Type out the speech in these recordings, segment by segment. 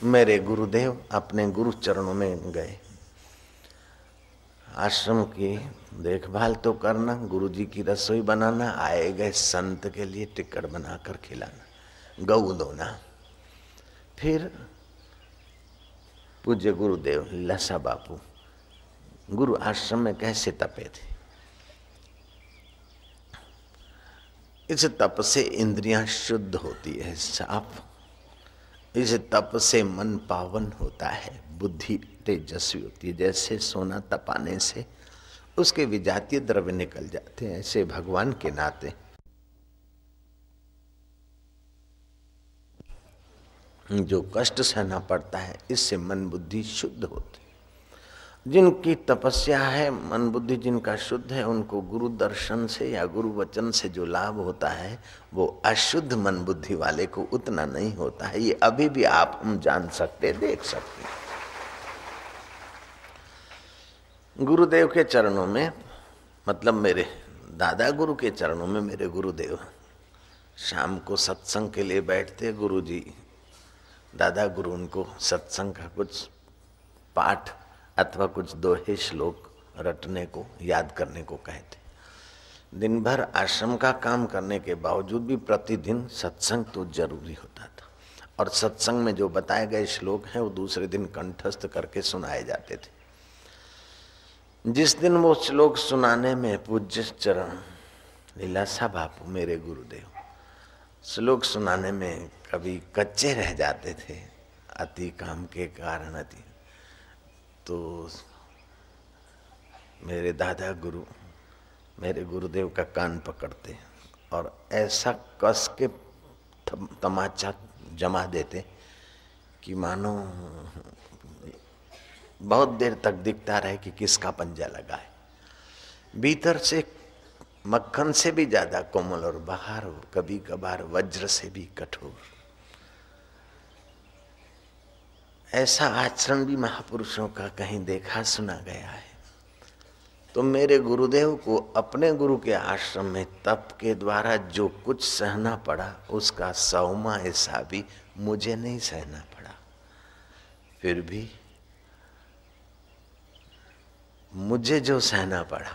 मेरे गुरुदेव अपने गुरु चरणों में गए। आश्रम की देखभाल तो करना गुरु जी की रसोई बनाना, आए गए संत के लिए टिकट बनाकर खिलाना, गऊ दोना फिर पूज्य गुरुदेव, लसा बापू, गुरु आश्रम में कैसे तपे थे? इस तप से इंद्रियाँ शुद्ध होती है, साफ़ इस तप से मन पावन होता है। बुद्धि तेजस्वी होती है। जैसे सोना तपाने से उसके विजातीय द्रव्य निकल जाते हैं। ऐसे भगवान के नाते। जो कष्ट सहना पड़ता है, इससे मन बुद्धि शुद्ध होती जिनकी तपस्या है, मन बुद्धि जिनका शुद्ध है, उनको गुरु दर्शन से या गुरु वचन से जो लाभ होता है, वो अशुद्ध मन बुद्धि वाले को उतना नहीं होता है। ये अभी भी आप हम जान सकते, देख सकते गुरुदेव के चरणों में मतलब मेरे दादा गुरु के चरणों में मेरे गुरुदेव शाम को सत्संग के लिए बैठते गुरु जी दादा गुरु उनको सत्संग का कुछ पाठ अथवा कुछ दोहे श्लोक रटने को, याद करने को कहते दिन भर आश्रम का काम करने के बावजूद भी प्रतिदिन सत्संग तो ज़रूरी होता था। और सत्संग में जो बताए गए श्लोक हैं, वो दूसरे दिन कंठस्थ करके सुनाए जाते थे। जिस दिन वो श्लोक सुनाने में पूज्य चरण, लीलासा बापू, मेरे गुरुदेव। श्लोक सुनाने में कभी कच्चे रह जाते थे, अति काम के कारण अति। तो मेरे दादा गुरु, मेरे गुरुदेव का कान पकड़ते और ऐसा कस के तमाचा जमा देते कि मानो बहुत देर तक दिखता रहे कि किसका पंजा लगा है। भीतर से मक्खन से भी ज़्यादा कोमल और बाहर कभी कभार वज्र से भी कठोर। ऐसा आचरण भी महापुरुषों का कहीं देखा सुना गया है। तो मेरे गुरुदेव को अपने गुरु के आश्रम में तप के द्वारा जो कुछ सहना पड़ा, उसका सौमा हिस्सा भी मुझे नहीं सहना पड़ा। फिर भी मुझे जो सहना पड़ा,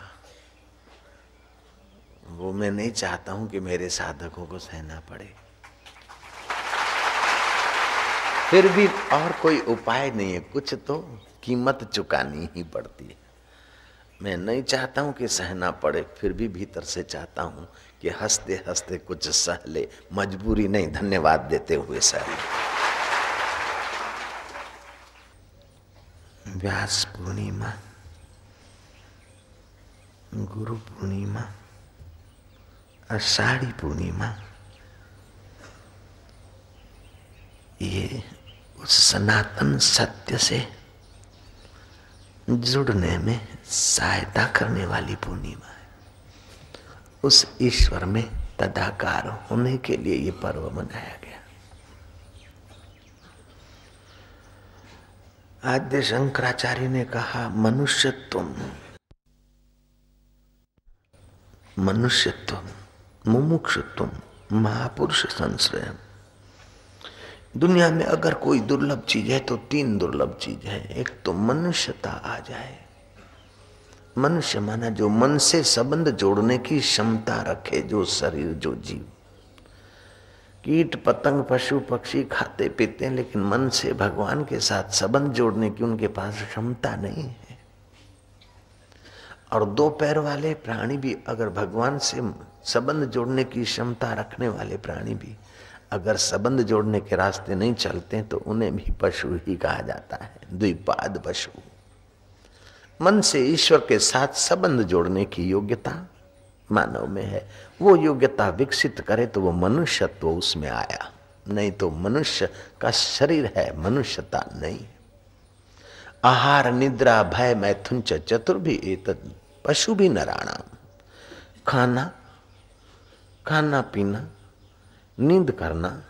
वो मैं नहीं चाहता हूँ कि मेरे साधकों को सहना पड़े। फिर भी और कोई उपाय नहीं है। कुछ तो कीमत चुकानी ही पड़ती है। मैं नहीं चाहता हूँ कि सहना पड़े, फिर भी भीतर से चाहता हूँ कि हँसते हँसते कुछ सह ले। मजबूरी नहीं, धन्यवाद देते हुए सह व्यास पूर्णिमा, गुरु पूर्णिमा, अषाढ़ी पूर्णिमा, ये उस सनातन सत्य से जुड़ने में सहायता करने वाली पूर्णिमा है। उस ईश्वर में तदाकार होने के लिए ये पर्व मनाया गया। आद्य शंकराचार्य ने कहा मनुष्य तुम मनुष्य तुम मुमुक्ष तुम महापुरुष संश्रय दुनिया में अगर कोई दुर्लभ चीज़ है तो तीन दुर्लभ चीज़ है। एक तो मनुष्यता आ जाए। मनुष्य माना जो मन से संबंध जोड़ने की क्षमता रखे, जो शरीर, जो जीव। कीट, पतंग, पशु, पक्षी खाते, पीते हैं, लेकिन मन से भगवान के साथ संबंध जोड़ने की उनके पास क्षमता नहीं है। और दो पैर वाले प्राणी भी, अगर भगवान से संबंध जोड़ने की क्षमता रखने वाले प्राणी भी अगर संबंध जोड़ने के रास्ते नहीं चलते तो उन्हें भी पशु ही कहा जाता है, द्विपाद पशु। मन से ईश्वर के साथ संबंध जोड़ने की योग्यता मानव में है। वो योग्यता विकसित करे तो वो मनुष्यत्व उसमें आया। नहीं तो मनुष्य का शरीर है, मनुष्यता नहीं। आहार, निद्रा, भय, मैथुन चतुर्भी एक पशु भी नराणा खाना खाना पीना नींद करना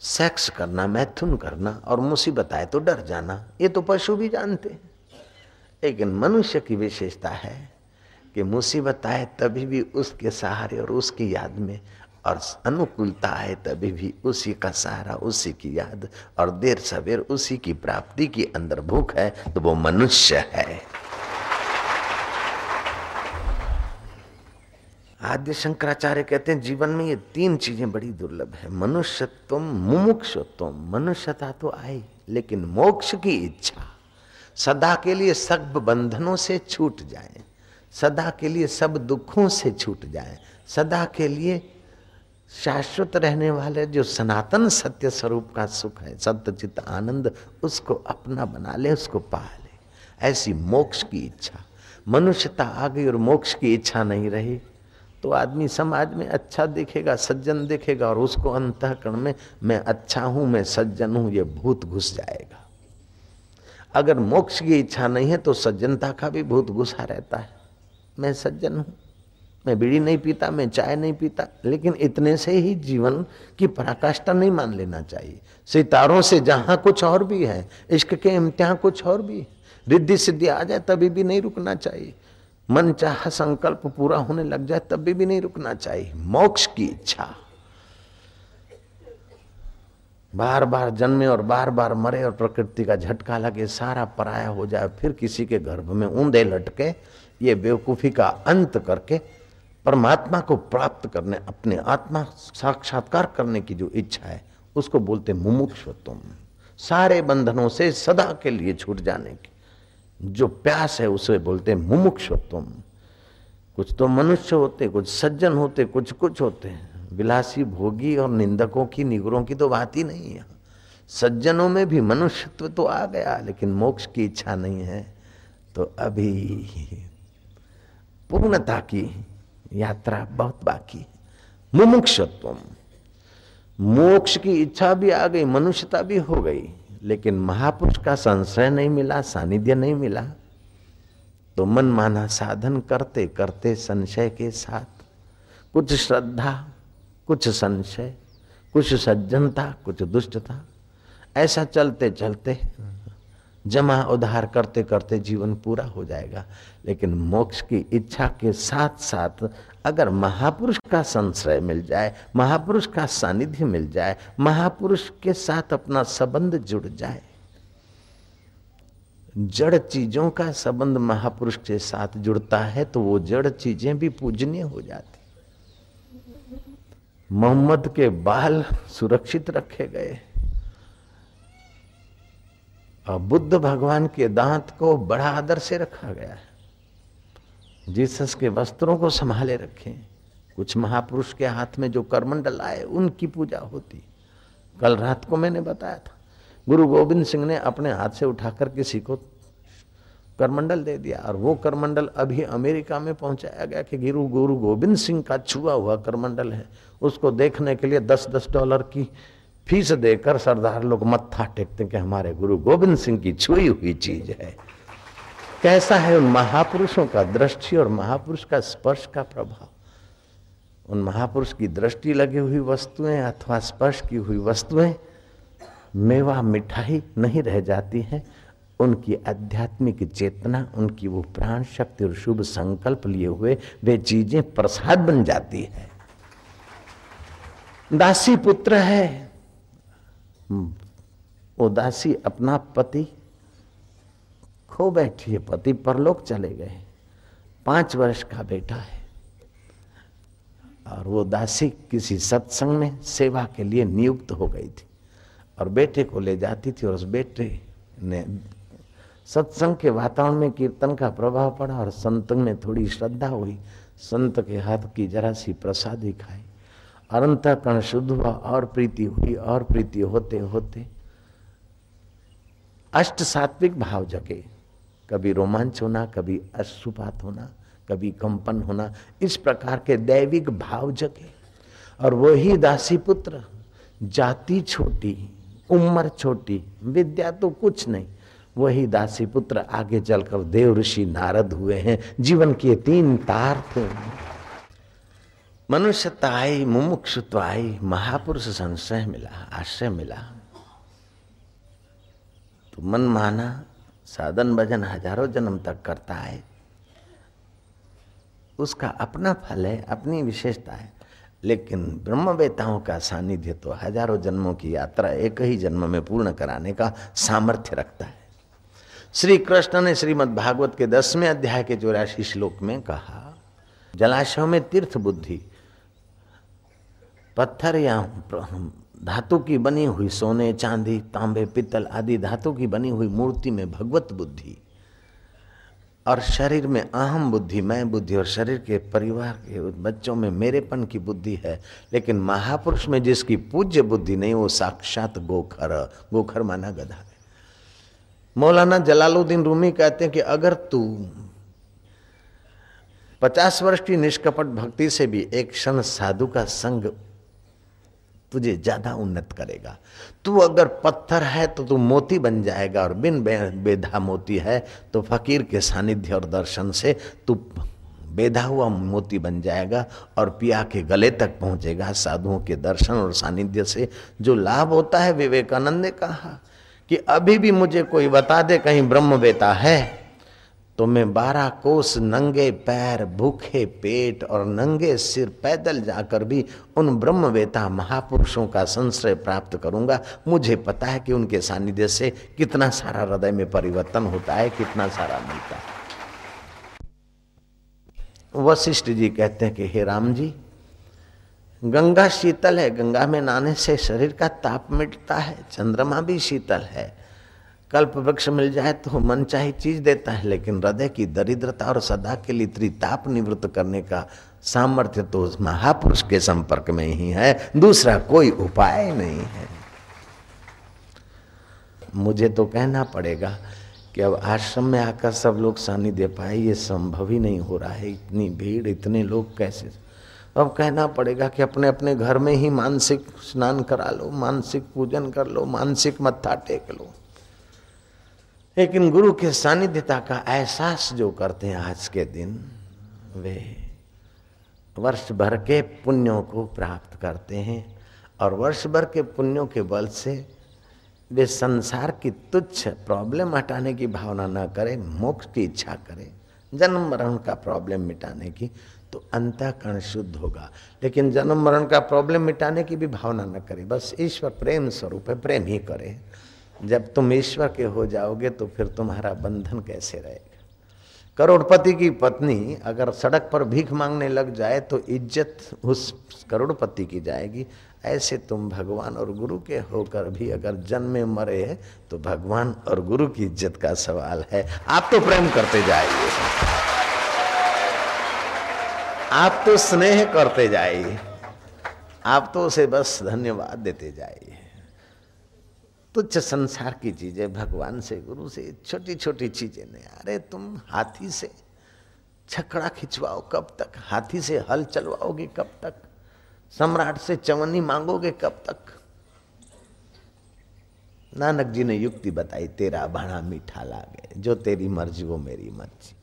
सेक्स करना, मैथुन करना और मुसीबत आए तो डर जाना, ये तो पशु भी जानते हैं। लेकिन मनुष्य की विशेषता है कि मुसीबत आए तभी भी उसके सहारे और उसकी याद में और अनुकूलता आए तभी भी उसी का सहारा, उसी की याद और देर सवेर उसी की प्राप्ति की अंदर भूख है तो वो मनुष्य है। आद्य शंकराचार्य कहते हैं, जीवन में ये तीन चीज़ें बड़ी दुर्लभ है। मनुष्यत्व मुमुक्षत्व मनुष्यता तो आई, लेकिन मोक्ष की इच्छा। सदा के लिए सब बंधनों से छूट जाए। सदा के लिए सब दुखों से छूट जाए। सदा के लिए शाश्वत रहने वाले जो सनातन सत्य स्वरूप का सुख है सत्य चित्त आनंद, उसको अपना बना ले, उसको पा ले। ऐसी मोक्ष की इच्छा। मनुष्यता आ गई और मोक्ष की इच्छा नहीं रही। तो आदमी समाज में अच्छा दिखेगा, सज्जन दिखेगा और उसको अंतकरण में मैं अच्छा हूँ, मैं सज्जन हूँ, ये भूत घुस जाएगा। अगर मोक्ष की इच्छा नहीं है तो सज्जनता का भी भूत घुसा रहता है। मैं सज्जन हूँ, मैं बीड़ी नहीं पीता, मैं चाय नहीं पीता, लेकिन इतने से ही जीवन की पराकाष्ठा नहीं मान लेना चाहिए। सितारों से जहाँ कुछ और भी है, इश्क के इम्तिहान कुछ और भी रिद्धि सिद्धि आ जाए तभी भी नहीं रुकना चाहिए। मन चाह संकल्प पूरा होने लग जाए, तब भी भी नहीं रुकना चाहिए। मोक्ष की इच्छा। बार बार जन्मे और बार बार मरे और प्रकृति का झटका लगे, सारा पराया हो जाए, फिर किसी के गर्भ में ऊंधे लटके, ये बेवकूफ़ी का अंत करके परमात्मा को प्राप्त करने, अपने आत्मा साक्षात्कार करने की जो इच्छा है, उसको बोलते मुमुक्षुत्व सारे बंधनों से सदा के लिए छूट जाने की। जो प्यास है उसे बोलते हैं मुमुक्षुत्व कुछ तो मनुष्य होते, कुछ सज्जन होते, कुछ कुछ होते हैं। विलासी भोगी और निंदकों की, निगरों की तो बात ही नहीं है। सज्जनों में भी मनुष्यत्व तो आ गया, लेकिन मोक्ष की इच्छा नहीं है। तो अभी पूर्णता की यात्रा बहुत बाकी मुमुक्षत्व मोक्ष की इच्छा भी आ गई, मनुष्यता भी हो गई। लेकिन महापुरुष का संशय नहीं मिला, सानिध्य नहीं मिला तो मन माना साधन करते करते संशय के साथ। कुछ श्रद्धा, कुछ संशय, कुछ सज्जनता, कुछ दुष्टता, ऐसा चलते चलते जमा उधार करते करते जीवन पूरा हो जाएगा। लेकिन मोक्ष की इच्छा के साथ साथ अगर महापुरुष का संश्रय मिल जाए, महापुरुष का सानिध्य मिल जाए, महापुरुष के साथ अपना संबंध जुड़ जाए, जड़ चीज़ों का संबंध महापुरुष के साथ जुड़ता है तो वो जड़ चीज़ें भी पूजनीय हो जाती। मोहम्मद के बाल सुरक्षित रखे गए। और बुद्ध भगवान के दांत को बड़ा आदर से रखा गया है। जीसस के वस्त्रों को संभाले रखें। कुछ महापुरुष के हाथ में जो करमंडल आए, उनकी पूजा होती। कल रात को मैंने बताया था, गुरु गोविंद सिंह ने अपने हाथ से उठाकर किसी को करमंडल दे दिया और वो करमंडल अभी अमेरिका में पहुँचाया गया कि गुरु गुरु गोविंद सिंह का छुआ हुआ करमंडल है। उसको देखने के लिए दस दस डॉलर की फ़ीस देकर सरदार लोग मत्था टेकते कि हमारे गुरु गोविंद सिंह की छुई हुई चीज़ है। कैसा है उन महापुरुषों का दृष्टि और महापुरुष का स्पर्श का प्रभाव? उन महापुरुष की दृष्टि लगी हुई वस्तुएँ अथवा स्पर्श की हुई वस्तुएँ मेवा मिठाई नहीं रह जाती हैं। उनकी आध्यात्मिक चेतना, उनकी वो प्राण शक्ति और शुभ संकल्प लिए हुए वे चीज़ें प्रसाद बन जाती है। दासी पुत्र है वो दासी अपना पति खो बैठी है, पति परलोक चले गए पाँच वर्ष का बेटा है। और वो दासी किसी सत्संग में सेवा के लिए नियुक्त हो गई थी। और बेटे को ले जाती थी और उस बेटे ने सत्संग के वातावरण में कीर्तन का प्रभाव पड़ा और संत में थोड़ी श्रद्धा हुई। संत के हाथ की जरा सी प्रसादी खाई। अनंत कण शुद्ध हुआ, और प्रीति हुई, और प्रीति होते होते अष्ट सात्विक भाव जगे। कभी रोमांच होना, कभी अश्रुपात होना, कभी कंपन होना, इस प्रकार के दैविक भाव जगे। और वही दासी पुत्र, जाति छोटी, उम्र छोटी, विद्या तो कुछ नहीं, वही दासी पुत्र आगे चलकर देव ऋषि नारद हुए हैं। जीवन के तीन तार थे। मनुष्यता आई मुमुक्षुत्व आई महापुरुष संशय मिला, आश्रय मिला। तो मन माना, साधन भजन हज़ारों जन्म तक करता है। उसका अपना फल है, अपनी विशेषता है। लेकिन ब्रह्मवेताओं का सानिध्य तो हज़ारों जन्मों की यात्रा एक ही जन्म में पूर्ण कराने का सामर्थ्य रखता है। श्री कृष्ण ने श्रीमद् भागवत के दसवें अध्याय के चौरासी श्लोक में कहा, जलाशयों में तीर्थ बुद्धि पत्थर या धातु की बनी हुई सोने, चांदी, तांबे, पित्तल आदि धातु की बनी हुई मूर्ति में भगवत बुद्धि और शरीर में अहम बुद्धि, मैं बुद्धि और शरीर के परिवार के बच्चों में मेरेपन की बुद्धि है, लेकिन महापुरुष में जिसकी पूज्य बुद्धि नहीं, वो साक्षात गोखर गोखर माना गधा है। मौलाना जलालुद्दीन रूमी कहते हैं कि अगर तू पचास वर्ष की निष्कपट भक्ति से भी एक क्षण साधु का संग तुझे ज़्यादा उन्नत करेगा। तू अगर पत्थर है तो तू मोती बन जाएगा और बिन बेधा मोती है तो फकीर के सानिध्य और दर्शन से तू बेधा हुआ मोती बन जाएगा और पिया के गले तक पहुंचेगा साधुओं के दर्शन और सानिध्य से। जो लाभ होता है विवेकानंद ने कहा कि अभी भी मुझे कोई बता दे कहीं ब्रह्म बेता है। तो मैं बारह कोस, नंगे पैर, भूखे पेट और नंगे सिर पैदल जाकर भी उन ब्रह्मवेता महापुरुषों का संश्रय प्राप्त करूँगा। मुझे पता है कि उनके सानिध्य से कितना सारा हृदय में परिवर्तन होता है, कितना सारा मिलता है। वशिष्ठ जी कहते हैं कि, हे राम जी, गंगा शीतल है। गंगा में नहाने से शरीर का ताप मिटता है, चंद्रमा भी शीतल है। कल्प वृक्ष मिल जाए तो मन चाहे चीज़ देता है, लेकिन हृदय की दरिद्रता और सदा के लिए त्रिताप निवृत्त करने का सामर्थ्य तो उस महापुरुष के संपर्क में ही है। दूसरा कोई उपाय नहीं है। मुझे तो कहना पड़ेगा कि अब आश्रम में आकर सब लोग सानिध्य पाए, ये संभव ही नहीं हो रहा है। इतनी भीड़, इतने लोग कैसे? अब कहना पड़ेगा कि अपने अपने घर में ही मानसिक स्नान करा लो, मानसिक पूजन कर लो, मानसिक मत्था टेक लो। लेकिन गुरु के सानिध्यता का एहसास जो करते हैं आज के दिन, वे वर्ष भर के पुण्यों को प्राप्त करते हैं और वर्ष भर के पुण्यों के बल से वे संसार की तुच्छ प्रॉब्लम हटाने की भावना न करें, मोक्ष की इच्छा करें, जन्म मरण का प्रॉब्लम मिटाने की तो अंतःकरण शुद्ध होगा। लेकिन जन्म मरण का प्रॉब्लम मिटाने की भी भावना न करें, बस ईश्वर प्रेम स्वरूप है, प्रेम ही करें। जब तुम ईश्वर के हो जाओगे तो फिर तुम्हारा बंधन कैसे रहेगा? करोड़पति की पत्नी अगर सड़क पर भीख मांगने लग जाए तो इज़्ज़त उस करोड़पति की जाएगी। ऐसे तुम भगवान और गुरु के होकर भी अगर जन्मे मरे तो भगवान और गुरु की इज़्ज़त का सवाल है। आप तो प्रेम करते जाइए। आप तो स्नेह करते जाइए। आप तो उसे बस धन्यवाद देते जाइए। तुच्छ संसार की चीज़ें भगवान से, गुरु से छोटी छोटी चीज़ें नहीं। अरे तुम हाथी से छकड़ा खिंचवाओ कब तक? हाथी से हल चलवाओगे कब तक? सम्राट से चवनी मांगोगे कब तक? नानक जी ने युक्ति बताई, तेरा भाड़ा मीठा लागे, जो तेरी मर्ज़ी, वो मेरी मर्ज़ी।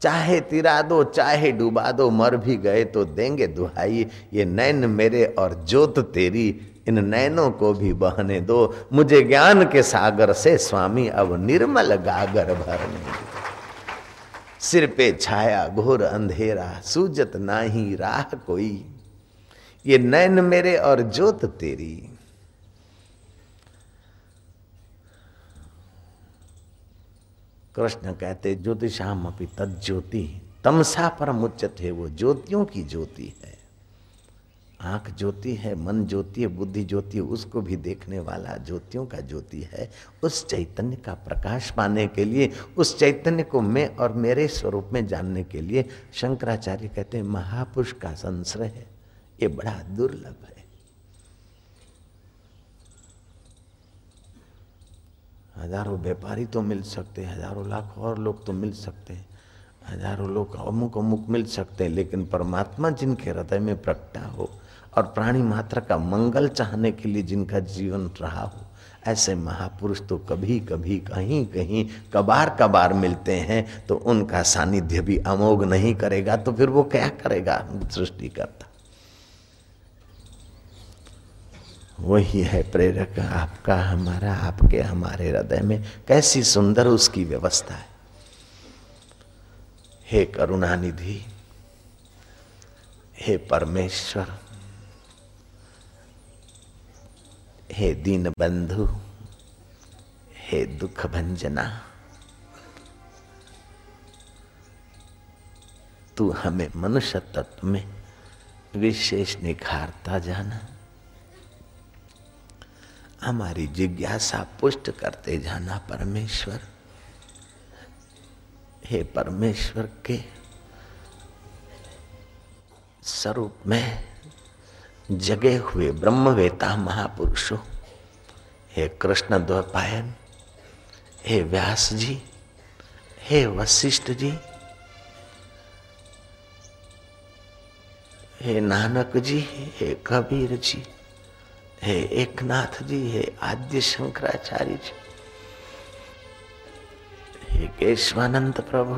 चाहे तिरा दो, चाहे डुबा दो, मर भी गए तो देंगे दुहाई। ये नैन मेरे और जोत तेरी इन नैनों को भी बहने दो। मुझे ज्ञान के सागर से स्वामी अब निर्मल गागर भरने सिर पे छाया, घोर अंधेरा, सूजत नाही राह कोई। ये नैन मेरे और जोत तेरी। कृष्ण कहते ज्योतिषाम अपनी तद ज्योति तमसा परम उच्चत है वो ज्योतियों की ज्योति है। आँख ज्योति है, मन ज्योति है, बुद्धि ज्योति है, उसको भी देखने वाला ज्योतियों का ज्योति है। उस चैतन्य का प्रकाश पाने के लिए, उस चैतन्य को मैं और मेरे स्वरूप में जानने के लिए शंकराचार्य कहते हैं, महापुरुष का संश्रय है, ये बड़ा दुर्लभ है। हज़ारों व्यापारी तो मिल सकते हैं, हज़ारों लाख और लोग तो मिल सकते हैं, हज़ारों लोग अमुक अमुक मिल सकते हैं, लेकिन परमात्मा जिनके हृदय में प्रकटा हो और प्राणी मात्र का मंगल चाहने के लिए जिनका जीवन रहा हो। ऐसे महापुरुष तो कभी कभी कहीं कहीं कबार कबार मिलते हैं तो उनका सानिध्य भी अमोघ नहीं करेगा तो फिर वो क्या करेगा? सृष्टि करता वही है प्रेरक आपका, हमारा, आपके, हमारे हृदय में। कैसी सुंदर उसकी व्यवस्था है। हे करुणानिधि, हे परमेश्वर हे दीन बंधु, हे दुख भंजना, तू हमें मनुष्य तत्व में विशेष निखारता जाना। हमारी जिज्ञासा पुष्ट करते जाना परमेश्वर। हे परमेश्वर के स्वरूप में जगे हुए ब्रह्मवेता महापुरुषों। हे कृष्ण द्वपायन, हे व्यास जी हे वशिष्ठ जी हे नानक जी हे कबीर जी हे एकनाथ जी हे आद्य शंकराचार्य जी हे केशवानंद प्रभु,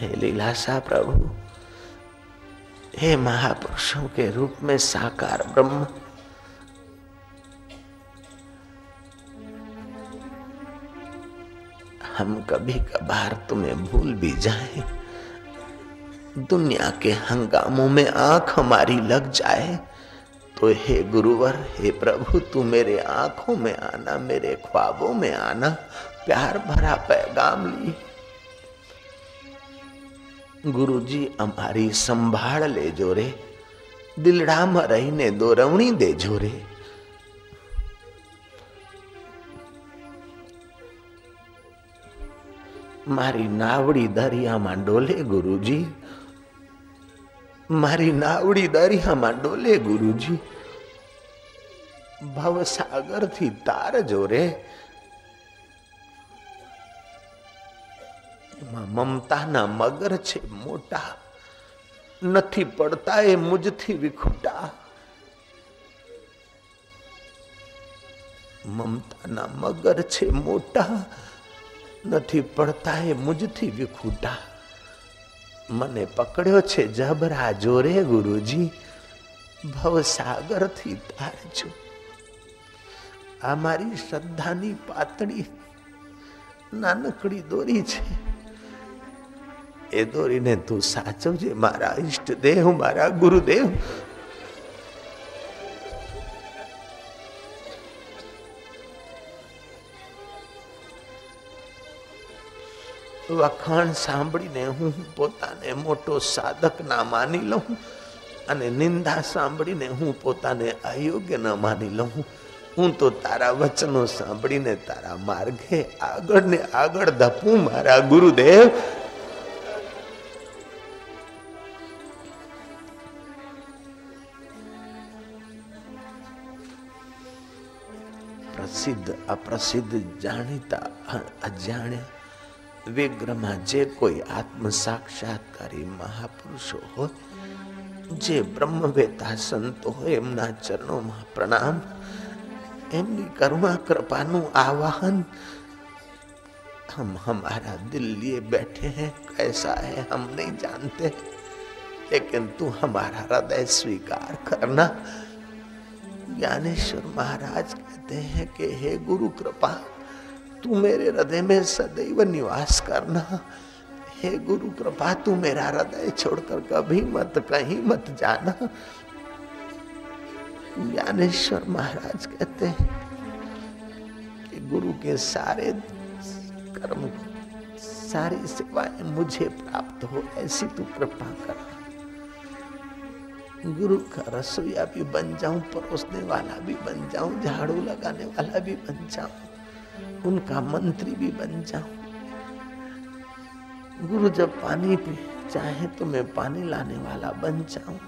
हे लीलासा प्रभु हे महापुरुषों के रूप में साकार ब्रह्म। हम कभी कभार तुम्हें भूल भी जाए। दुनिया के हंगामों में आँख हमारी लग जाए। तो हे गुरुवर, हे प्रभु, तू मेरे आँखों में आना, मेरे ख्वाबों में आना। प्यार भरा पैगाम ली। ગુરુજી અમારી સંભાળ લેજો રે. દિલડામાં રહીને દોરવણી દેજો રે. મારી નાવડી દરિયામાં ડોલે ગુરુજી. મારી નાવડી દરિયામાં ડોલે ગુરુજી. ભવસાગરથી તાર જોરે રે. એમાં મમતાના મગર છે મોટા. નથી પડતા એ મુજથી વિખુટા. મમતાના મગર છે મોટા. નથી પડતા એ મુજથી વિખૂટા. મને પકડ્યો છે જબરા જોરે ગુરુજી. ભવસાગરથી તારજો આ મારી શ્રદ્ધાની પાતળી નાનકડી દોરી છે. એ દોરીને તું સાચવજે મારા ઈષ્ટદેવ, મારા ગુરુદેવ. વખાણ સાંભળીને હું પોતાને મોટો સાધક ના માની લઉં અને નિંદા સાંભળીને હું પોતાને અયોગ્ય ન માની લઉં. હું તો તારા વચનો સાંભળીને તારા માર્ગે આગળ ને આગળ ધપું, મારા ગુરુદેવ. પ્રસિદ્ધ અપ્રસિદ્ધ જાણીતા અજાણ્યા વિગ્રહમાં જે કોઈ આત્મ સાક્ષાત્કારી મહાપુરુષો હોય જે બ્રહ્મવેતા સંતો હોય એમના ચરણોમાં પ્રણામ એમની કરુણા કૃપાનું આવાહન हम हमारा दिल लिए बैठे हैं कैसा है हम नहीं जानते लेकिन तू हमारा हृदय स्वीकार करना ज्ञानेश्वर महाराज कहते हैं कि, हे गुरु कृपा, तू मेरे हृदय में सदैव निवास करना। हे गुरु कृपा, तू मेरा हृदय छोड़कर कभी मत, कहीं मत जाना। ज्ञानेश्वर महाराज कहते हैं कि, गुरु के सारे कर्म, सारी सेवाएँ मुझे प्राप्त हो, ऐसी तू कृपा कर। गुरु का रसोईया भी बन जाऊँ, परोसने वाला भी बन जाऊँ, झाड़ू लगाने वाला भी बन जाऊँ, उनका मंत्री भी बन जाऊँ। गुरु जब पानी पी, चाहे तो मैं पानी लाने वाला बन जाऊँ।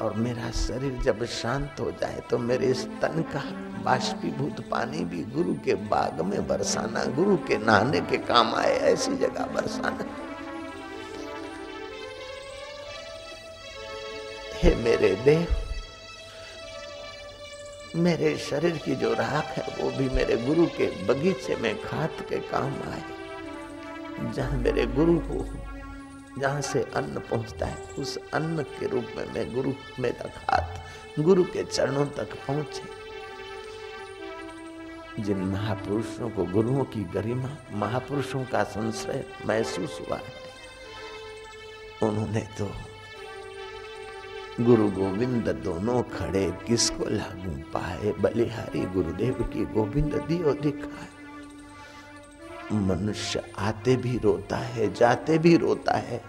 और मेरा शरीर जब शांत हो जाए तो मेरे स्तन का बाष्पीभूत पानी भी गुरु के बाग में बरसाना, गुरु के नहाने के काम आए, ऐसी जगह बरसाना। मेरे देव मेरे शरीर की जो राख है, वो भी मेरे गुरु के बगीचे में खाद के काम आए। जहाँ मेरे गुरु को, जहाँ से अन्न पहुँचता है, उस अन्न के रूप में मैं गुरु मेरा खात गुरु के चरणों तक पहुँचे। जिन महापुरुषों को गुरुओं की गरिमा, महापुरुषों का संशय महसूस हुआ है, उन्होंने तो गुरु गोविंद दोनों खड़े, किसको लागू पाए? बलिहारी गुरुदेव की गोविंद दियो दिखाए। मनुष्य आते भी रोता है, जाते भी रोता है।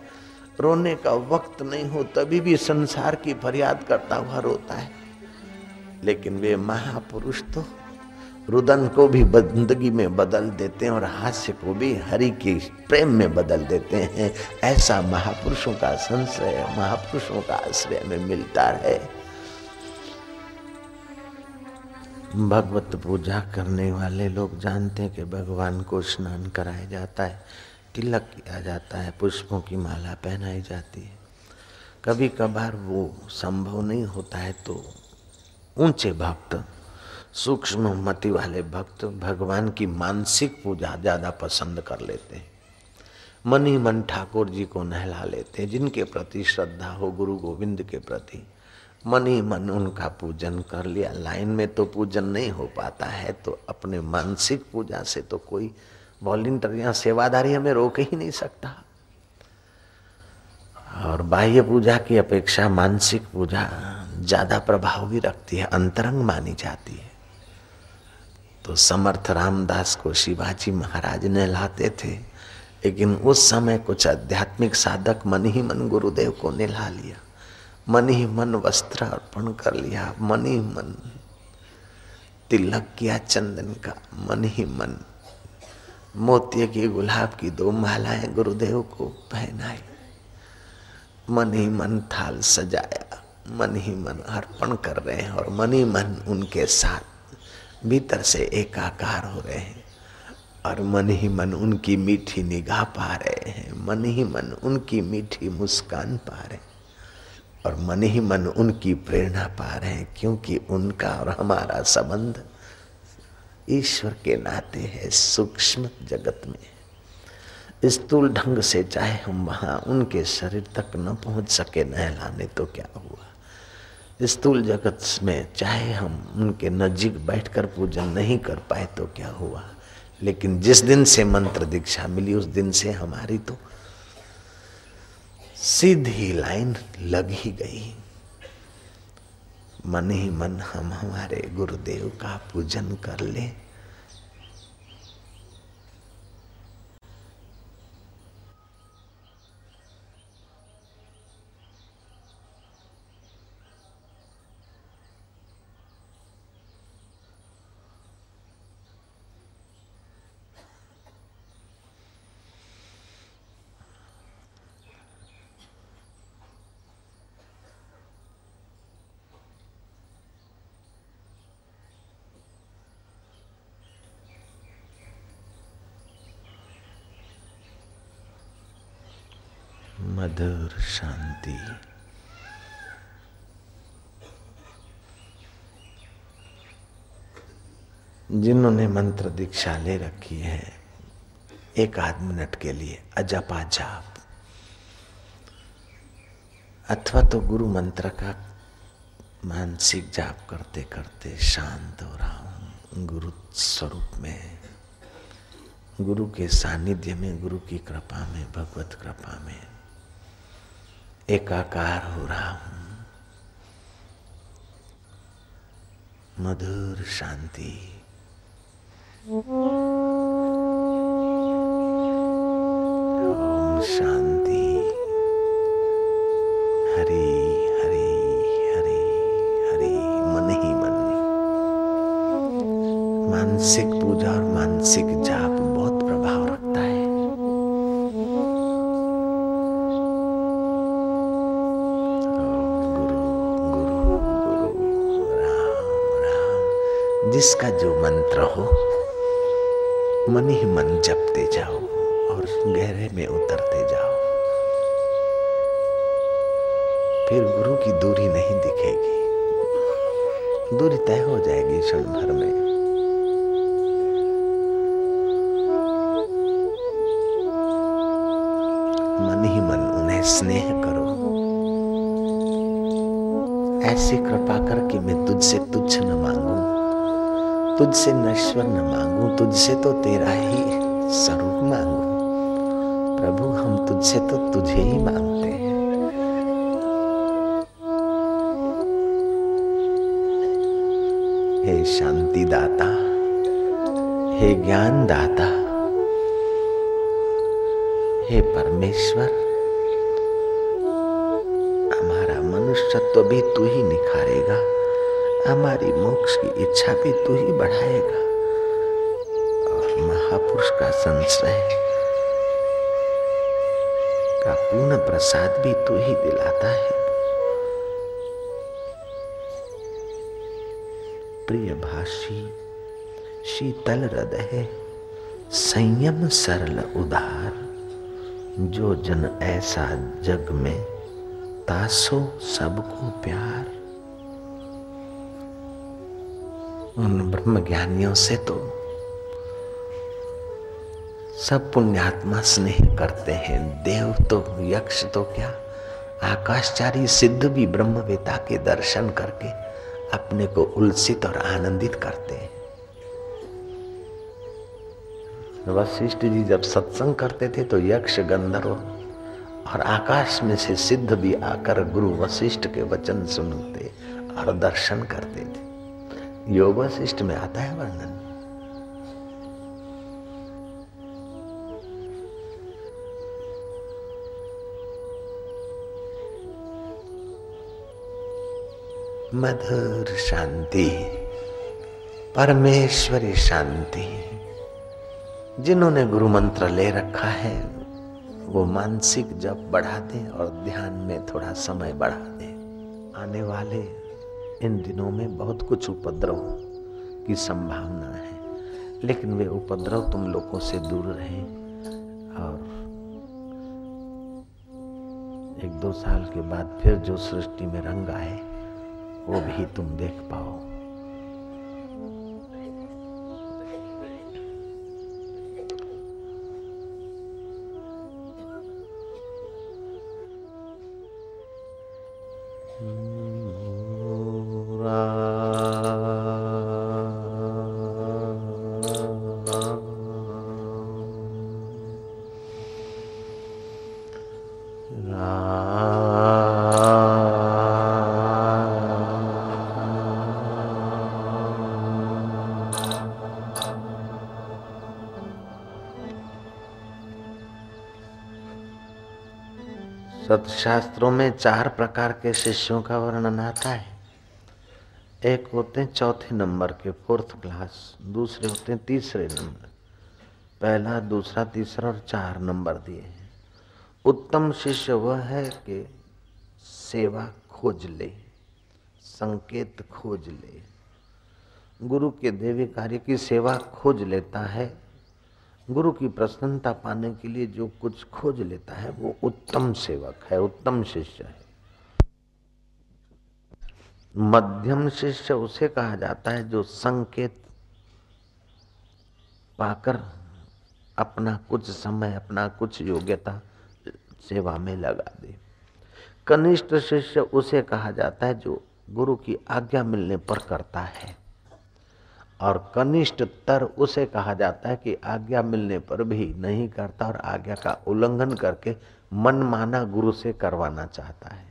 रोने का वक्त नहीं हो, तभी भी संसार की फरियाद करता हुआ रोता है। लेकिन वे महापुरुष तो रुदन को भी बंदगी में बदल देते हैं और हास्य को भी हरि के प्रेम में बदल देते हैं। ऐसा महापुरुषों का संश्रय महापुरुषों का आश्रय में मिलता है। भगवत पूजा करने वाले लोग जानते हैं कि भगवान को स्नान कराया जाता है, तिलक किया जाता है, पुष्पों की माला पहनाई जाती है। कभी कभार वो संभव नहीं होता है तो ऊँचे भक्त सूक्ष्म मति वाले भक्त भगवान की मानसिक पूजा ज़्यादा पसंद कर लेते हैं। मन ही मन ठाकुर जी को नहला लेते हैं, जिनके प्रति श्रद्धा हो, गुरु गोविंद के प्रति। मन ही मन उनका पूजन कर लिया। लाइन में तो पूजन नहीं हो पाता है तो अपने मानसिक पूजा से तो कोई वॉल्टियर या सेवादारी हमें रोक ही नहीं सकता। और बाह्य पूजा की अपेक्षा मानसिक पूजा ज़्यादा प्रभाव भी रखती है, अंतरंग मानी जाती है। तो समर्थ रामदास को शिवाजी महाराज ने लाते थे, लेकिन उस समय कुछ आध्यात्मिक साधक मन ही मन गुरुदेव को निला लिया। मन ही मन वस्त्र अर्पण कर लिया, मन ही मन। तिलक किया चंदन का, मन ही मन। मोती की गुलाब की दो मालाएँ गुरुदेव को पहनाई। मन ही मन थाल सजाया, मन ही मन अर्पण कर रहे हैं और मन ही मन उनके साथ। भीतर से एकाकार हो रहे हैं और मन ही मन उनकी मीठी निगाह पा रहे हैं। मन ही मन उनकी मीठी मुस्कान पा रहे हैं और मन ही मन उनकी प्रेरणा पा रहे हैं, क्योंकि उनका और हमारा संबंध ईश्वर के नाते है, सूक्ष्म जगत में स्थूल ढंग से चाहे हम वहाँ उनके शरीर तक न पहुँच सके, नहलाने तो क्या हुआ? स्थूल जगत में चाहे हम उनके नजीक बैठकर पूजन नहीं कर पाए तो क्या हुआ? लेकिन जिस दिन से मंत्र दीक्षा मिली, उस दिन से हमारी तो सीधी लाइन लग ही गई। मन ही मन हम हमारे गुरुदेव का पूजन कर ले। मधुर शांति। जिन्होंने मंत्र दीक्षा ले रखी है, एक आध मिनट के लिए अजपा जाप अथवा तो गुरु मंत्र का मानसिक जाप करते करते शांत हो रहा हूँ, गुरु स्वरूप में। गुरु के सानिध्य में, गुरु की कृपा में, भगवत कृपा में। एकाकार हो रहा हूँ। मधुर शांति। शांति। हरी, हरि हरि हरि, मन ही मन। मानसिक पूजा और मानसिक जाप। जिसका जो मंत्र हो, मन ही मन जपते जाओ और गहरे में उतरते जाओ। फिर गुरु की दूरी नहीं दिखेगी। दूरी तय हो जाएगी क्षण भर में। मन ही मन उन्हें स्नेह करो। ऐसी कृपा कर कि मैं तुझसे तुच्छ न मांगू। तुझसे नश्वर न मांगू, तुझसे तो तेरा ही स्वरूप मांगू। प्रभु, हम तुझसे तो तुझे ही मांगते हैं। हे शांति दाता हे ज्ञान दाता हे परमेश्वर, हमारा मनुष्यत्व भी तू ही निखारेगा। हमारी मोक्ष की इच्छा भी तू ही बढ़ाएगा। और महापुरुष का संश्रय का पूर्ण प्रसाद भी तू ही दिलाता है। प्रिय भाषी, शीतल हृदय, संयम सरल उदार, जो जन ऐसा जग में तासो सबको प्यार। उन ब्रह्म ज्ञानियों से तो सब पुण्यात्मा स्नेह करते हैं। देव तो यक्ष तो क्या? आकाशचारी सिद्ध भी ब्रह्मवेता के दर्शन करके अपने को उल्सित और आनंदित करते हैं। वशिष्ठ जी जब सत्संग करते थे तो यक्ष, गंधर्व और आकाश में से सिद्ध भी आकर गुरु वशिष्ठ के वचन सुनते और दर्शन करते थे। योग वशिष्ठ में आता है वर्णन। मधुर शांति, परमेश्वरी शांति, जिन्होंने गुरु मंत्र ले रखा है, वो मानसिक जब बढ़ा दें और ध्यान में थोड़ा समय बढ़ा दें। आने वाले इन दिनों में बहुत कुछ उपद्रव की संभावना है। लेकिन वे उपद्रव तुम लोगों से दूर रहे और एक दो साल के बाद फिर जो सृष्टि में रंग आए, वो भी तुम देख पाओ। सतशास्त्रों में चार प्रकार के शिष्यों का वर्णन आता है। एक होते हैं चौथे नंबर के, फोर्थ क्लास, दूसरे होते हैं तीसरे नंबर, पहला, दूसरा, तीसरा और चार नंबर दिए हैं। उत्तम शिष्य वह है कि सेवा खोज ले, संकेत खोज ले। गुरु के देवी कार्य की सेवा खोज लेता है गुरु की प्रसन्नता पाने के लिए जो कुछ खोज लेता है, वो उत्तम सेवक है, उत्तम शिष्य है। मध्यम शिष्य उसे कहा जाता है जो संकेत पाकर अपना कुछ समय, अपना कुछ योग्यता सेवा में लगा दे। कनिष्ठ शिष्य उसे कहा जाता है जो गुरु की आज्ञा मिलने पर करता है। और कनिष्ठ तर उसे कहा जाता है कि आज्ञा मिलने पर भी नहीं करता और आज्ञा का उल्लंघन करके मनमाना गुरु से करवाना चाहता है।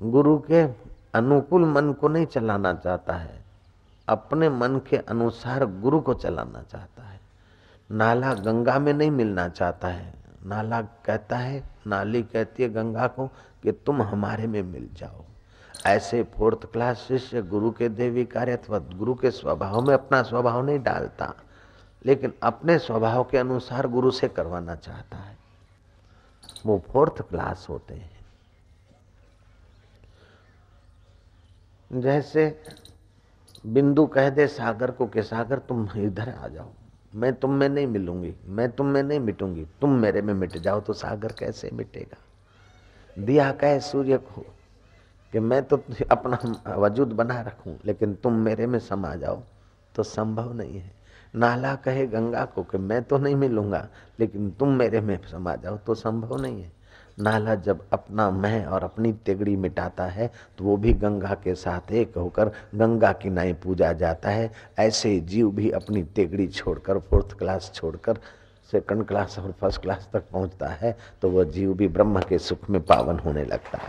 गुरु के अनुकूल मन को नहीं चलाना चाहता है। अपने मन के अनुसार गुरु को चलाना चाहता है। नाला गंगा में नहीं मिलना चाहता है। नाला कहता है, नाली कहती है गंगा को कि तुम हमारे में मिल जाओ। ऐसे फोर्थ क्लास शिष्य गुरु के देवी कार्य अथवा गुरु के स्वभाव में अपना स्वभाव नहीं डालता, लेकिन अपने स्वभाव के अनुसार गुरु से करवाना चाहता है। वो फोर्थ क्लास होते हैं। जैसे बिंदु कह दे सागर को कि सागर, तुम इधर आ जाओ। मैं तुम में नहीं मिलूँगी, मैं तुम में नहीं मिटूँगी। तुम मेरे में मिट जाओ तो सागर कैसे मिटेगा? दिया कहे सूर्य को कि मैं तो अपना वजूद बना रखूँ, लेकिन तुम मेरे में समा जाओ तो संभव नहीं है। नाला कहे गंगा को कि मैं तो नहीं मिलूँगा, लेकिन तुम मेरे में समा जाओ तो संभव नहीं है। नाला जब अपना मैं और अपनी तेगड़ी मिटाता है तो वो भी गंगा के साथ एक होकर गंगा की नाई पूजा जाता है। ऐसे जीव भी अपनी तेगड़ी छोड़कर, फोर्थ क्लास छोड़कर, सेकंड क्लास और फ़र्स्ट क्लास तक पहुँचता है तो वह जीव भी ब्रह्म के सुख में पावन होने लगता है।